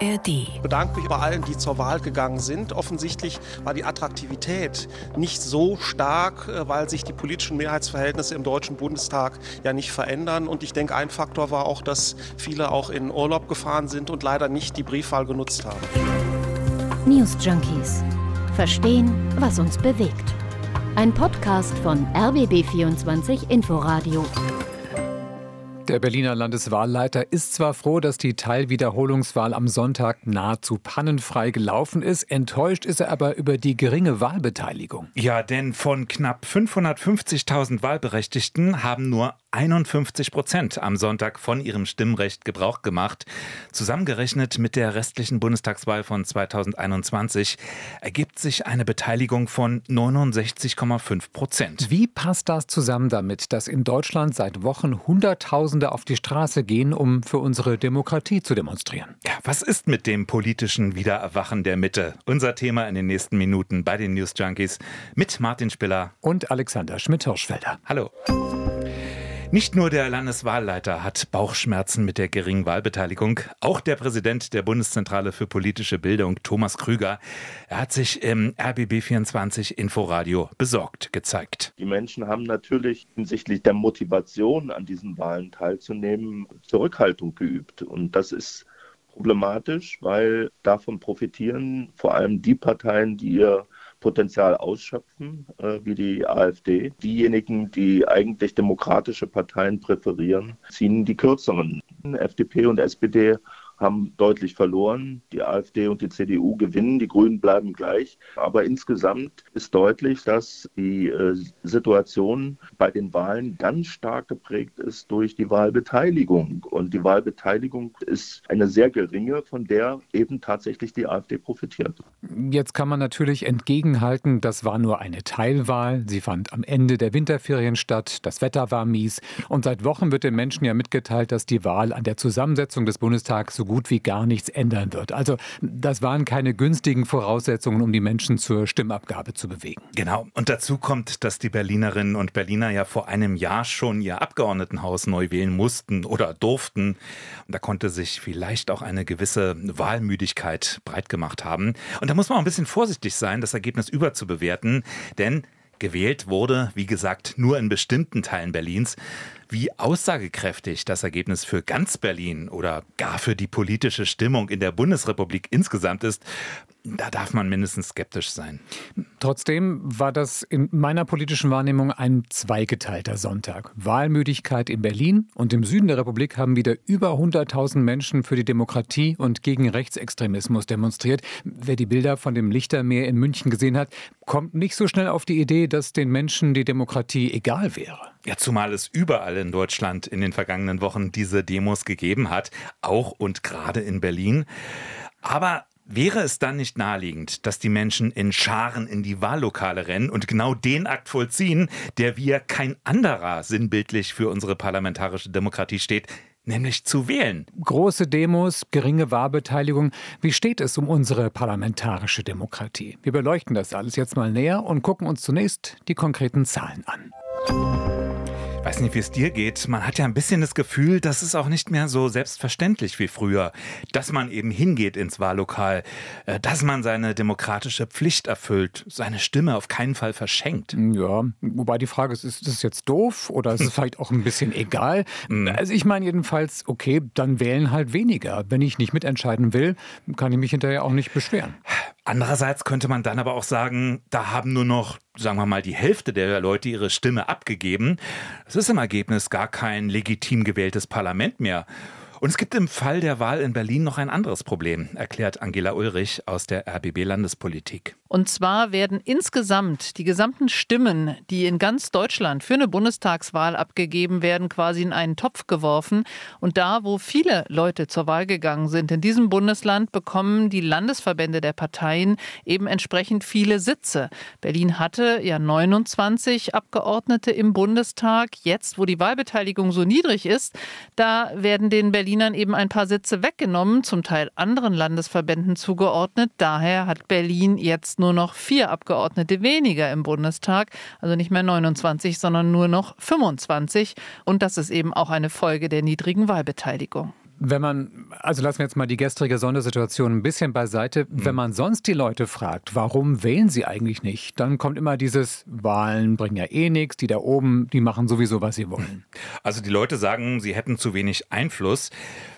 ARD. Ich bedanke mich bei allen, die zur Wahl gegangen sind. Offensichtlich war die Attraktivität nicht so stark, äh, weil sich die politischen Mehrheitsverhältnisse im Deutschen Bundestag ja nicht verändern. Und ich denke, ein Faktor war auch, dass viele auch in Urlaub gefahren sind und leider nicht die Briefwahl genutzt haben. News Junkies. Verstehen, was uns bewegt. Ein Podcast von RBB24 Inforadio. Der Berliner Landeswahlleiter ist zwar froh, dass die Teilwiederholungswahl am Sonntag nahezu pannenfrei gelaufen ist, enttäuscht ist er aber über die geringe Wahlbeteiligung. Ja, denn von knapp 550.000 Wahlberechtigten haben nur 51 Prozent am Sonntag von ihrem Stimmrecht Gebrauch gemacht. Zusammengerechnet mit der restlichen Bundestagswahl von 2021 ergibt sich eine Beteiligung von 69,5 Prozent. Wie passt das zusammen damit, dass in Deutschland seit Wochen Hunderttausende auf die Straße gehen, um für unsere Demokratie zu demonstrieren? Ja, was ist mit dem politischen Wiedererwachen der Mitte? Unser Thema in den nächsten Minuten bei den News Junkies mit Martin Spiller und Alexander Schmidt-Hirschfelder. Hallo. Nicht nur der Landeswahlleiter hat Bauchschmerzen mit der geringen Wahlbeteiligung, auch der Präsident der Bundeszentrale für politische Bildung, Thomas Krüger, er hat sich im RBB24 Inforadio besorgt gezeigt. Die Menschen haben natürlich hinsichtlich der Motivation an diesen Wahlen teilzunehmen Zurückhaltung geübt und das ist problematisch, weil davon profitieren vor allem die Parteien, die ihr Potenzial ausschöpfen, äh, wie die AfD. Diejenigen, die eigentlich demokratische Parteien präferieren, ziehen die kürzeren. FDP und SPD haben deutlich verloren. Die AfD und die CDU gewinnen, die Grünen bleiben gleich. Aber insgesamt ist deutlich, dass die äh, Situation bei den Wahlen ganz stark geprägt ist durch die Wahlbeteiligung. Und die Wahlbeteiligung ist eine sehr geringe, von der eben tatsächlich die AfD profitiert. Jetzt kann man natürlich entgegenhalten, das war nur eine Teilwahl. Sie fand am Ende der Winterferien statt. Das Wetter war mies. Und seit Wochen wird den Menschen ja mitgeteilt, dass die Wahl an der Zusammensetzung des Bundestags so gut wie gar nichts ändern wird. Also das waren keine günstigen Voraussetzungen, um die Menschen zur Stimmabgabe zu bewegen. Genau. Und dazu kommt, dass die Berlinerinnen und Berliner ja vor einem Jahr schon ihr Abgeordnetenhaus neu wählen mussten oder durften. Und da konnte sich vielleicht auch eine gewisse Wahlmüdigkeit breit gemacht haben. Und da muss man auch ein bisschen vorsichtig sein, das Ergebnis überzubewerten, denn gewählt wurde, wie gesagt, nur in bestimmten Teilen Berlins. Wie aussagekräftig das Ergebnis für ganz Berlin oder gar für die politische Stimmung in der Bundesrepublik insgesamt ist, da darf man mindestens skeptisch sein. Trotzdem war das in meiner politischen Wahrnehmung ein zweigeteilter Sonntag. Wahlmüdigkeit in Berlin und im Süden der Republik haben wieder über 100.000 Menschen für die Demokratie und gegen Rechtsextremismus demonstriert. Wer die Bilder von dem Lichtermeer in München gesehen hat, kommt nicht so schnell auf die Idee, dass den Menschen die Demokratie egal wäre. Ja, zumal es überall in Deutschland in den vergangenen Wochen diese Demos gegeben hat, auch und gerade in Berlin. Aber Wäre es dann nicht naheliegend, dass die Menschen in Scharen in die Wahllokale rennen und genau den Akt vollziehen, der wie kein anderer sinnbildlich für unsere parlamentarische Demokratie steht, nämlich zu wählen? Große Demos, geringe Wahlbeteiligung. Wie steht es um unsere parlamentarische Demokratie? Wir beleuchten das alles jetzt mal näher und gucken uns zunächst die konkreten Zahlen an weiß nicht, wie es dir geht. Man hat ja ein bisschen das Gefühl, das ist auch nicht mehr so selbstverständlich wie früher, dass man eben hingeht ins Wahllokal, äh, dass man seine demokratische Pflicht erfüllt, seine Stimme auf keinen Fall verschenkt. Ja, wobei die Frage ist, ist das jetzt doof oder ist es vielleicht auch ein bisschen egal? Mhm. Also ich meine jedenfalls, okay, dann wählen halt weniger. Wenn ich nicht mitentscheiden will, kann ich mich hinterher auch nicht beschweren. Andererseits könnte man dann aber auch sagen, da haben nur noch, sagen wir mal, die Hälfte der Leute ihre Stimme abgegeben. Es ist im Ergebnis gar kein legitim gewähltes Parlament mehr. Und es gibt im Fall der Wahl in Berlin noch ein anderes Problem, erklärt Angela Ulrich aus der RBB Landespolitik. Und zwar werden insgesamt die gesamten Stimmen, die in ganz Deutschland für eine Bundestagswahl abgegeben werden, quasi in einen Topf geworfen. Und da, wo viele Leute zur Wahl gegangen sind, in diesem Bundesland bekommen die Landesverbände der Parteien eben entsprechend viele Sitze. Berlin hatte ja 29 Abgeordnete im Bundestag. Jetzt, wo die Wahlbeteiligung so niedrig ist, da werden den Berlin Berlinern eben ein paar Sitze weggenommen, zum Teil anderen Landesverbänden zugeordnet. Daher hat Berlin jetzt nur noch vier Abgeordnete weniger im Bundestag, also nicht mehr 29, sondern nur noch 25. Und das ist eben auch eine Folge der niedrigen Wahlbeteiligung. Wenn man, also lassen wir jetzt mal die gestrige Sondersituation ein bisschen beiseite. Mhm. Wenn man sonst die Leute fragt, warum wählen sie eigentlich nicht, dann kommt immer dieses Wahlen bringen ja eh nichts, die da oben, die machen sowieso, was sie wollen. Also die Leute sagen, sie hätten zu wenig Einfluss.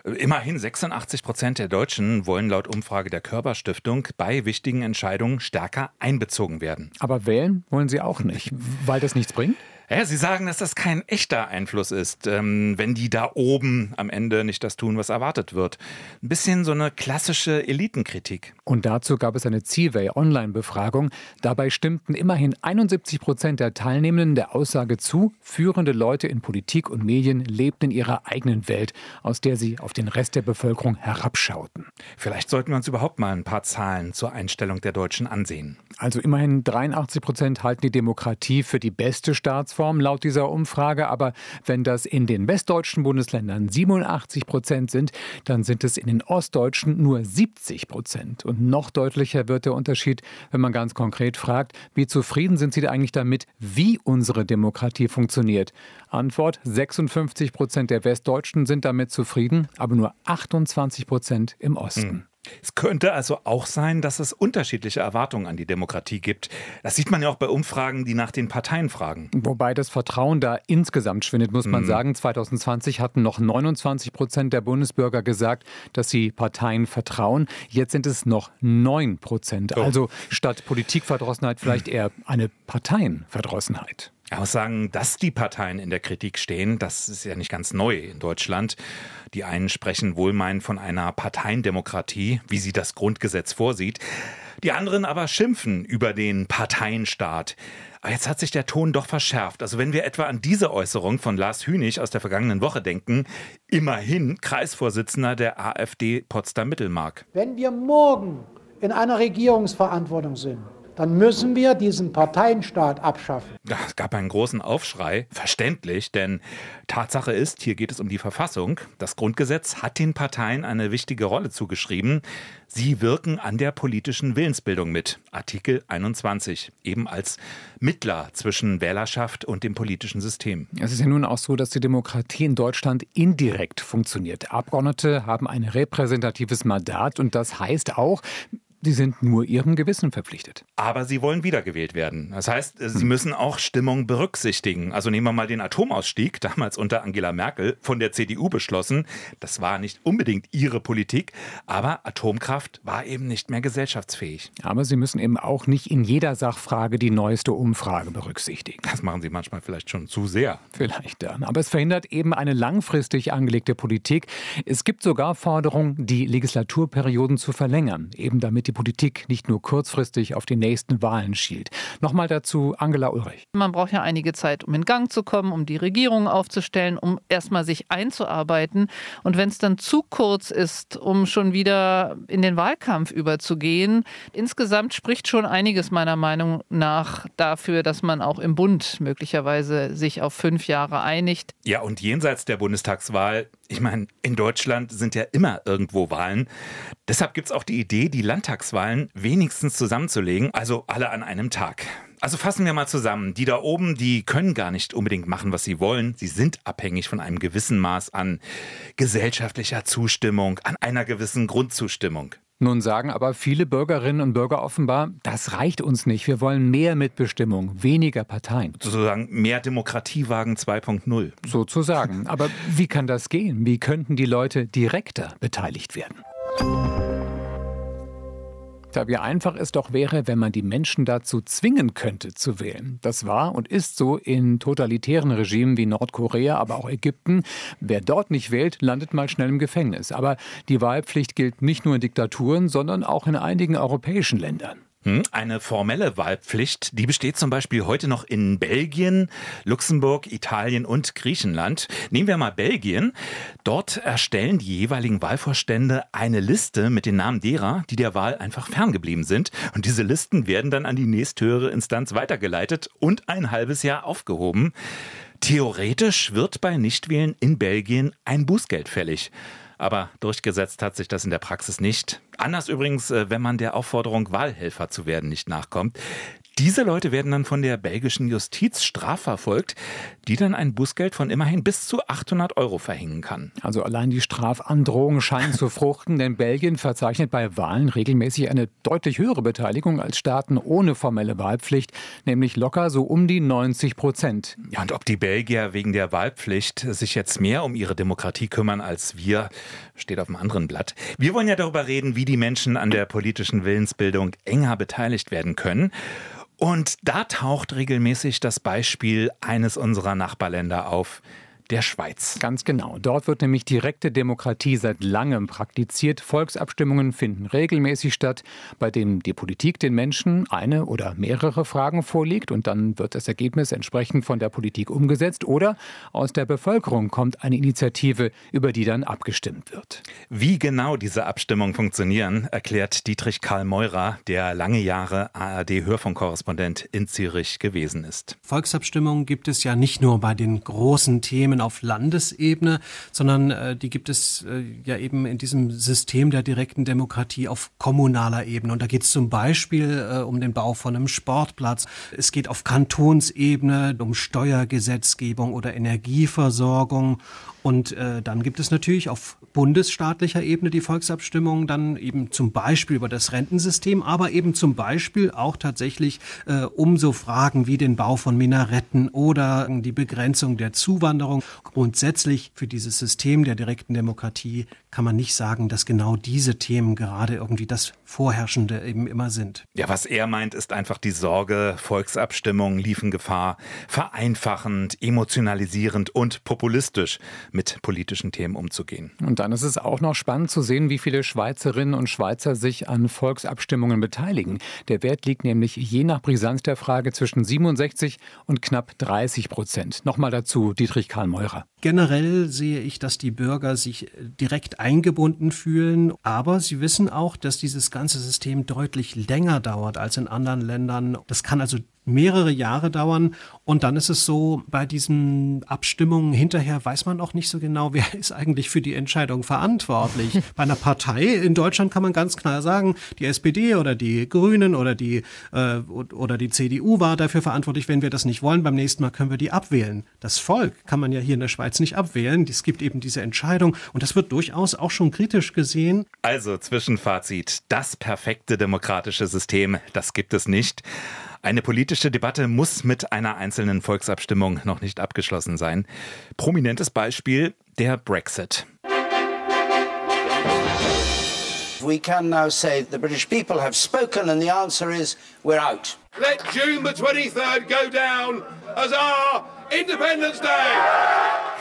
Immerhin 86 Prozent der Deutschen wollen laut Umfrage der Körperstiftung bei wichtigen Entscheidungen stärker einbezogen werden. Aber wählen wollen sie auch nicht, weil das nichts bringt? Ja, Sie sagen, dass das kein echter Einfluss ist, ähm, wenn die da oben am Ende nicht das tun, was erwartet wird. Ein bisschen so eine klassische Elitenkritik. Und dazu gab es eine Zielway Online-Befragung. Dabei stimmten immerhin 71 Prozent der Teilnehmenden der Aussage zu, führende Leute in Politik und Medien lebten in ihrer eigenen Welt, aus der sie auf den Rest der Bevölkerung herabschauten. Vielleicht sollten wir uns überhaupt mal ein paar Zahlen zur Einstellung der Deutschen ansehen. Also immerhin 83 Prozent halten die Demokratie für die beste Staatsform Rechtsform laut dieser Umfrage. Aber wenn das in den westdeutschen Bundesländern 87 Prozent sind, dann sind es in den ostdeutschen nur 70 Prozent. Und noch deutlicher wird der Unterschied, wenn man ganz konkret fragt, wie zufrieden sind Sie eigentlich damit, wie unsere Demokratie funktioniert? Antwort, 56 Prozent der Westdeutschen sind damit zufrieden, aber nur 28 Prozent im Osten. Hm. Es könnte also auch sein, dass es unterschiedliche Erwartungen an die Demokratie gibt. Das sieht man ja auch bei Umfragen, die nach den Parteien fragen. Wobei das Vertrauen da insgesamt schwindet, muss man mhm. sagen. 2020 hatten noch 29 Prozent der Bundesbürger gesagt, dass sie Parteien vertrauen. Jetzt sind es noch 9 Prozent. Oh. Also statt Politikverdrossenheit vielleicht eher eine Parteienverdrossenheit. Ich muss sagen, dass die Parteien in der Kritik stehen, das ist ja nicht ganz neu in Deutschland. Die einen sprechen wohlmeinend von einer Parteiendemokratie, wie sie das Grundgesetz vorsieht. Die anderen aber schimpfen über den Parteienstaat. Aber jetzt hat sich der Ton doch verschärft. Also wenn wir etwa an diese Äußerung von Lars Hünig aus der vergangenen Woche denken, immerhin Kreisvorsitzender der AfD Potsdam-Mittelmark. Wenn wir morgen in einer Regierungsverantwortung sind, dann müssen wir diesen Parteienstaat abschaffen. Es gab einen großen Aufschrei, verständlich, denn Tatsache ist, hier geht es um die Verfassung. Das Grundgesetz hat den Parteien eine wichtige Rolle zugeschrieben. Sie wirken an der politischen Willensbildung mit. Artikel 21, eben als Mittler zwischen Wählerschaft und dem politischen System. Es ist ja nun auch so, dass die Demokratie in Deutschland indirekt funktioniert. Abgeordnete haben ein repräsentatives Mandat und das heißt auch, Sie sind nur ihrem Gewissen verpflichtet. Aber sie wollen wiedergewählt werden. Das heißt, sie hm. müssen auch Stimmung berücksichtigen. Also nehmen wir mal den Atomausstieg, damals unter Angela Merkel von der CDU beschlossen. Das war nicht unbedingt ihre Politik, aber Atomkraft war eben nicht mehr gesellschaftsfähig. Aber sie müssen eben auch nicht in jeder Sachfrage die neueste Umfrage berücksichtigen. Das machen sie manchmal vielleicht schon zu sehr. Vielleicht dann. Aber es verhindert eben eine langfristig angelegte Politik. Es gibt sogar Forderungen, die Legislaturperioden zu verlängern, eben damit die die Politik nicht nur kurzfristig auf die nächsten Wahlen schielt. Nochmal dazu Angela Ulrich. Man braucht ja einige Zeit, um in Gang zu kommen, um die Regierung aufzustellen, um erstmal sich einzuarbeiten. Und wenn es dann zu kurz ist, um schon wieder in den Wahlkampf überzugehen, insgesamt spricht schon einiges meiner Meinung nach dafür, dass man auch im Bund möglicherweise sich auf fünf Jahre einigt. Ja, und jenseits der Bundestagswahl ich meine, in Deutschland sind ja immer irgendwo Wahlen. Deshalb gibt es auch die Idee, die Landtagswahlen wenigstens zusammenzulegen, also alle an einem Tag. Also fassen wir mal zusammen. Die da oben, die können gar nicht unbedingt machen, was sie wollen. Sie sind abhängig von einem gewissen Maß an gesellschaftlicher Zustimmung, an einer gewissen Grundzustimmung. Nun sagen aber viele Bürgerinnen und Bürger offenbar, das reicht uns nicht. Wir wollen mehr Mitbestimmung, weniger Parteien. Sozusagen mehr Demokratiewagen 2.0. Sozusagen. Aber wie kann das gehen? Wie könnten die Leute direkter beteiligt werden? Tja, wie einfach es doch wäre, wenn man die Menschen dazu zwingen könnte zu wählen. Das war und ist so in totalitären Regimen wie Nordkorea, aber auch Ägypten. Wer dort nicht wählt, landet mal schnell im Gefängnis. Aber die Wahlpflicht gilt nicht nur in Diktaturen, sondern auch in einigen europäischen Ländern. Hm, eine formelle Wahlpflicht, die besteht zum Beispiel heute noch in Belgien, Luxemburg, Italien und Griechenland. Nehmen wir mal Belgien. Dort erstellen die jeweiligen Wahlvorstände eine Liste mit den Namen derer, die der Wahl einfach ferngeblieben sind. Und diese Listen werden dann an die nächsthöhere Instanz weitergeleitet und ein halbes Jahr aufgehoben. Theoretisch wird bei Nichtwählen in Belgien ein Bußgeld fällig. Aber durchgesetzt hat sich das in der Praxis nicht. Anders übrigens, äh, wenn man der Aufforderung, Wahlhelfer zu werden, nicht nachkommt. Diese Leute werden dann von der belgischen Justiz strafverfolgt, die dann ein Bußgeld von immerhin bis zu 800 Euro verhängen kann. Also allein die Strafandrohung scheint zu fruchten, denn Belgien verzeichnet bei Wahlen regelmäßig eine deutlich höhere Beteiligung als Staaten ohne formelle Wahlpflicht, nämlich locker so um die 90 Prozent. Ja, und ob die Belgier wegen der Wahlpflicht sich jetzt mehr um ihre Demokratie kümmern als wir, steht auf einem anderen Blatt. Wir wollen ja darüber reden, wie die Menschen an der politischen Willensbildung enger beteiligt werden können. Und da taucht regelmäßig das Beispiel eines unserer Nachbarländer auf, der Schweiz. Ganz genau. Dort wird nämlich direkte Demokratie seit langem praktiziert. Volksabstimmungen finden regelmäßig statt, bei denen die Politik den Menschen eine oder mehrere Fragen vorlegt und dann wird das Ergebnis entsprechend von der Politik umgesetzt oder aus der Bevölkerung kommt eine Initiative, über die dann abgestimmt wird. Wie genau diese Abstimmungen funktionieren, erklärt Dietrich Karl Meurer, der lange Jahre ARD-Hörfunkkorrespondent in Zürich gewesen ist. Volksabstimmungen gibt es ja nicht nur bei den großen Themen auf Landesebene, sondern äh, die gibt es äh, ja eben in diesem System der direkten Demokratie auf kommunaler Ebene. Und da geht es zum Beispiel äh, um den Bau von einem Sportplatz. Es geht auf Kantonsebene um Steuergesetzgebung oder Energieversorgung. Und äh, dann gibt es natürlich auf bundesstaatlicher Ebene die Volksabstimmung, dann eben zum Beispiel über das Rentensystem, aber eben zum Beispiel auch tatsächlich äh, um so Fragen wie den Bau von Minaretten oder die Begrenzung der Zuwanderung. Grundsätzlich für dieses System der direkten Demokratie kann man nicht sagen, dass genau diese Themen gerade irgendwie das Vorherrschende eben immer sind. Ja, was er meint, ist einfach die Sorge, Volksabstimmungen liefen Gefahr, vereinfachend, emotionalisierend und populistisch mit politischen Themen umzugehen. Und dann ist es auch noch spannend zu sehen, wie viele Schweizerinnen und Schweizer sich an Volksabstimmungen beteiligen. Der Wert liegt nämlich je nach Brisanz der Frage zwischen 67 und knapp 30 Prozent. Nochmal dazu Dietrich Karl Meurer. Generell sehe ich, dass die Bürger sich direkt eingebunden fühlen, aber sie wissen auch, dass dieses ganze System deutlich länger dauert als in anderen Ländern. Das kann also mehrere Jahre dauern. Und dann ist es so, bei diesen Abstimmungen hinterher weiß man auch nicht so genau, wer ist eigentlich für die Entscheidung verantwortlich. bei einer Partei in Deutschland kann man ganz klar sagen, die SPD oder die Grünen oder die, äh, oder die CDU war dafür verantwortlich. Wenn wir das nicht wollen, beim nächsten Mal können wir die abwählen. Das Volk kann man ja hier in der Schweiz nicht abwählen. Es gibt eben diese Entscheidung und das wird durchaus auch schon kritisch gesehen. Also Zwischenfazit, das perfekte demokratische System, das gibt es nicht. Eine politische Debatte muss mit einer einzelnen Volksabstimmung noch nicht abgeschlossen sein. Prominentes Beispiel der Brexit. We can now say the British people have spoken and the answer is we're out. Let June the 23rd go down as our Independence Day.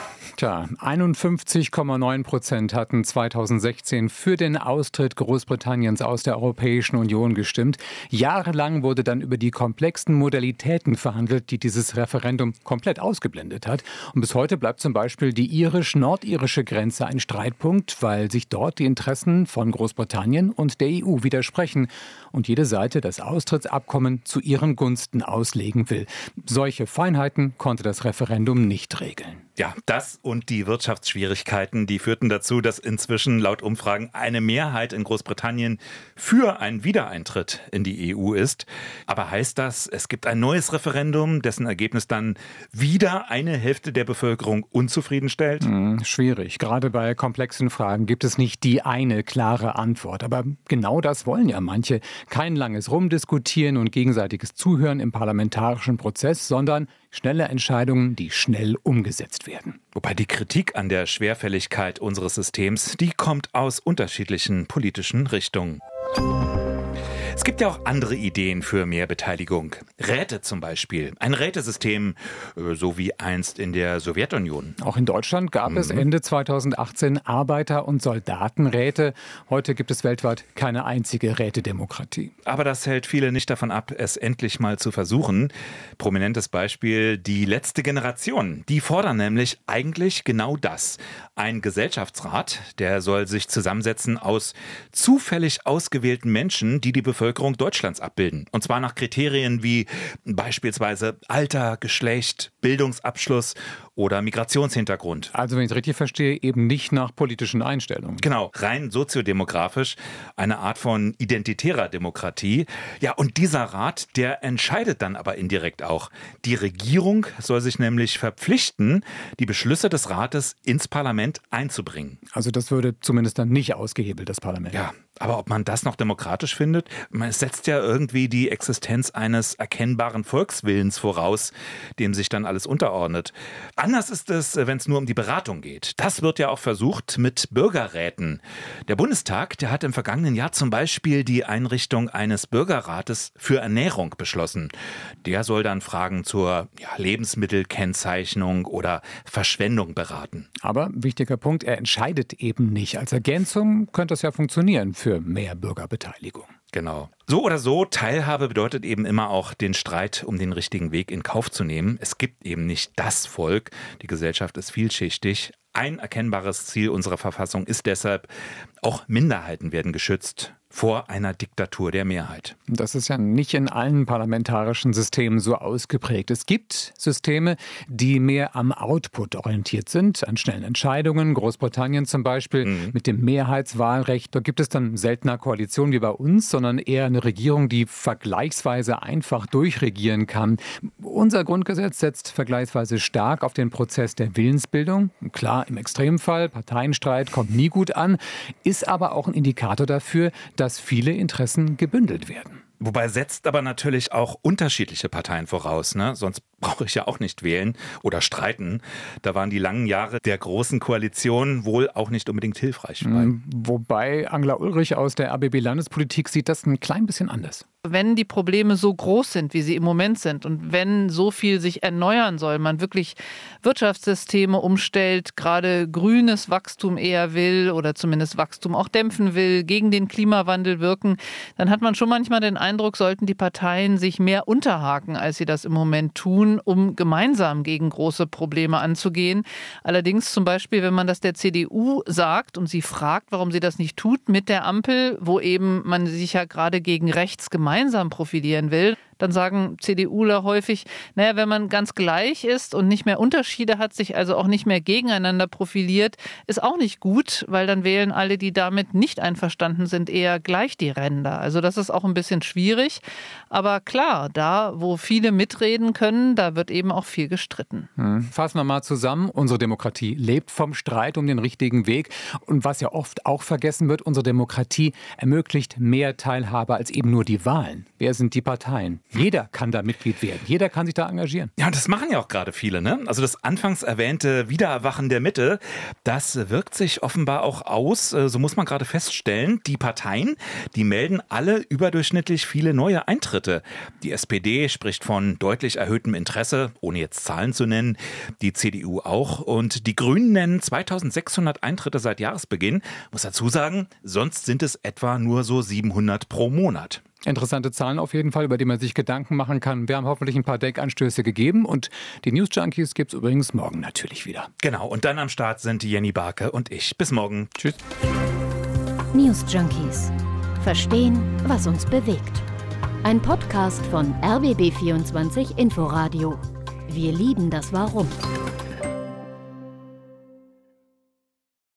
Tja, 51,9 Prozent hatten 2016 für den Austritt Großbritanniens aus der Europäischen Union gestimmt. Jahrelang wurde dann über die komplexen Modalitäten verhandelt, die dieses Referendum komplett ausgeblendet hat. Und bis heute bleibt zum Beispiel die irisch-nordirische Grenze ein Streitpunkt, weil sich dort die Interessen von Großbritannien und der EU widersprechen und jede Seite das Austrittsabkommen zu ihren Gunsten auslegen will. Solche Feinheiten konnte das Referendum nicht regeln. Ja, das und die Wirtschaftsschwierigkeiten, die führten dazu, dass inzwischen laut Umfragen eine Mehrheit in Großbritannien für einen Wiedereintritt in die EU ist. Aber heißt das, es gibt ein neues Referendum, dessen Ergebnis dann wieder eine Hälfte der Bevölkerung unzufrieden stellt? Hm, schwierig. Gerade bei komplexen Fragen gibt es nicht die eine klare Antwort. Aber genau das wollen ja manche. Kein langes Rumdiskutieren und gegenseitiges Zuhören im parlamentarischen Prozess, sondern schnelle Entscheidungen, die schnell umgesetzt werden. Wobei die Kritik an der Schwerfälligkeit unseres Systems, die kommt aus unterschiedlichen politischen Richtungen. Es gibt ja auch andere Ideen für mehr Beteiligung. Räte zum Beispiel. Ein Rätesystem, äh, so wie einst in der Sowjetunion. Auch in Deutschland gab mhm. es Ende 2018 Arbeiter- und Soldatenräte. Heute gibt es weltweit keine einzige Rätedemokratie. Aber das hält viele nicht davon ab, es endlich mal zu versuchen. Prominentes Beispiel, die letzte Generation. Die fordern nämlich eigentlich genau das. Ein Gesellschaftsrat, der soll sich zusammensetzen aus zufällig ausgewählten Menschen, die die Bevölkerung Bevölkerung Deutschlands abbilden. Und zwar nach Kriterien wie beispielsweise Alter, Geschlecht, Bildungsabschluss oder Migrationshintergrund. Also wenn ich es richtig verstehe, eben nicht nach politischen Einstellungen. Genau, rein soziodemografisch, eine Art von identitärer Demokratie. Ja, und dieser Rat, der entscheidet dann aber indirekt auch. Die Regierung soll sich nämlich verpflichten, die Beschlüsse des Rates ins Parlament einzubringen. Also das würde zumindest dann nicht ausgehebelt, das Parlament. Ja, aber ob man das noch demokratisch findet, es setzt ja irgendwie die Existenz eines erkennbaren Volkswillens voraus, dem sich dann alles unterordnet. Anders ist es, wenn es nur um die Beratung geht. Das wird ja auch versucht mit Bürgerräten. Der Bundestag, der hat im vergangenen Jahr zum Beispiel die Einrichtung eines Bürgerrates für Ernährung beschlossen. Der soll dann Fragen zur ja, Lebensmittelkennzeichnung oder Verschwendung beraten. Aber wichtiger Punkt, er entscheidet eben nicht. Als Ergänzung könnte es ja funktionieren für mehr Bürgerbeteiligung. Genau. So oder so, Teilhabe bedeutet eben immer auch, den Streit um den richtigen Weg in Kauf zu nehmen. Es gibt eben nicht das Volk. Die Gesellschaft ist vielschichtig. Ein erkennbares Ziel unserer Verfassung ist deshalb, auch Minderheiten werden geschützt vor einer Diktatur der Mehrheit. Das ist ja nicht in allen parlamentarischen Systemen so ausgeprägt. Es gibt Systeme, die mehr am Output orientiert sind, an schnellen Entscheidungen. Großbritannien zum Beispiel mhm. mit dem Mehrheitswahlrecht. Da gibt es dann seltener Koalitionen wie bei uns, sondern eher eine Regierung, die vergleichsweise einfach durchregieren kann. Unser Grundgesetz setzt vergleichsweise stark auf den Prozess der Willensbildung. Klar, im Extremfall, Parteienstreit kommt nie gut an, ist aber auch ein Indikator dafür, dass viele Interessen gebündelt werden. Wobei setzt aber natürlich auch unterschiedliche Parteien voraus. Ne? Sonst brauche ich ja auch nicht wählen oder streiten. Da waren die langen Jahre der großen Koalition wohl auch nicht unbedingt hilfreich. Mhm. Wobei Angela Ulrich aus der ABB Landespolitik sieht das ein klein bisschen anders. Wenn die Probleme so groß sind, wie sie im Moment sind und wenn so viel sich erneuern soll, man wirklich Wirtschaftssysteme umstellt, gerade grünes Wachstum eher will oder zumindest Wachstum auch dämpfen will, gegen den Klimawandel wirken, dann hat man schon manchmal den Eindruck, sollten die Parteien sich mehr unterhaken, als sie das im Moment tun um gemeinsam gegen große Probleme anzugehen. Allerdings zum Beispiel, wenn man das der CDU sagt und sie fragt, warum sie das nicht tut mit der Ampel, wo eben man sich ja gerade gegen rechts gemeinsam profilieren will, dann sagen CDUler häufig, naja, wenn man ganz gleich ist und nicht mehr Unterschiede hat, sich also auch nicht mehr gegeneinander profiliert, ist auch nicht gut, weil dann wählen alle, die damit nicht einverstanden sind, eher gleich die Ränder. Also das ist auch ein bisschen schwierig. Aber klar, da, wo viele mitreden können, da wird eben auch viel gestritten. Hm. Fassen wir mal zusammen. Unsere Demokratie lebt vom Streit um den richtigen Weg. Und was ja oft auch vergessen wird, unsere Demokratie ermöglicht mehr Teilhabe als eben nur die Wahlen. Wer sind die Parteien? Jeder kann da Mitglied werden. Jeder kann sich da engagieren. Ja, und das machen ja auch gerade viele. Ne? Also das anfangs erwähnte Wiedererwachen der Mitte, das wirkt sich offenbar auch aus. Äh, so muss man gerade feststellen. Die Parteien, die melden alle überdurchschnittlich viele neue Eintritte. Die SPD spricht von deutlich erhöhtem Interesse, ohne jetzt Zahlen zu nennen. Die CDU auch. Und die Grünen nennen 2600 Eintritte seit Jahresbeginn. Muss dazu sagen, sonst sind es etwa nur so 700 pro Monat. Interessante Zahlen auf jeden Fall, über die man sich Gedanken machen kann. Wir haben hoffentlich ein paar Denkanstöße gegeben und die News Junkies gibt es übrigens morgen natürlich wieder. Genau, und dann am Start sind Jenny Barke und ich. Bis morgen. Tschüss. News Junkies. Verstehen, was uns bewegt. Ein Podcast von RBB24 Inforadio. Wir lieben das Warum.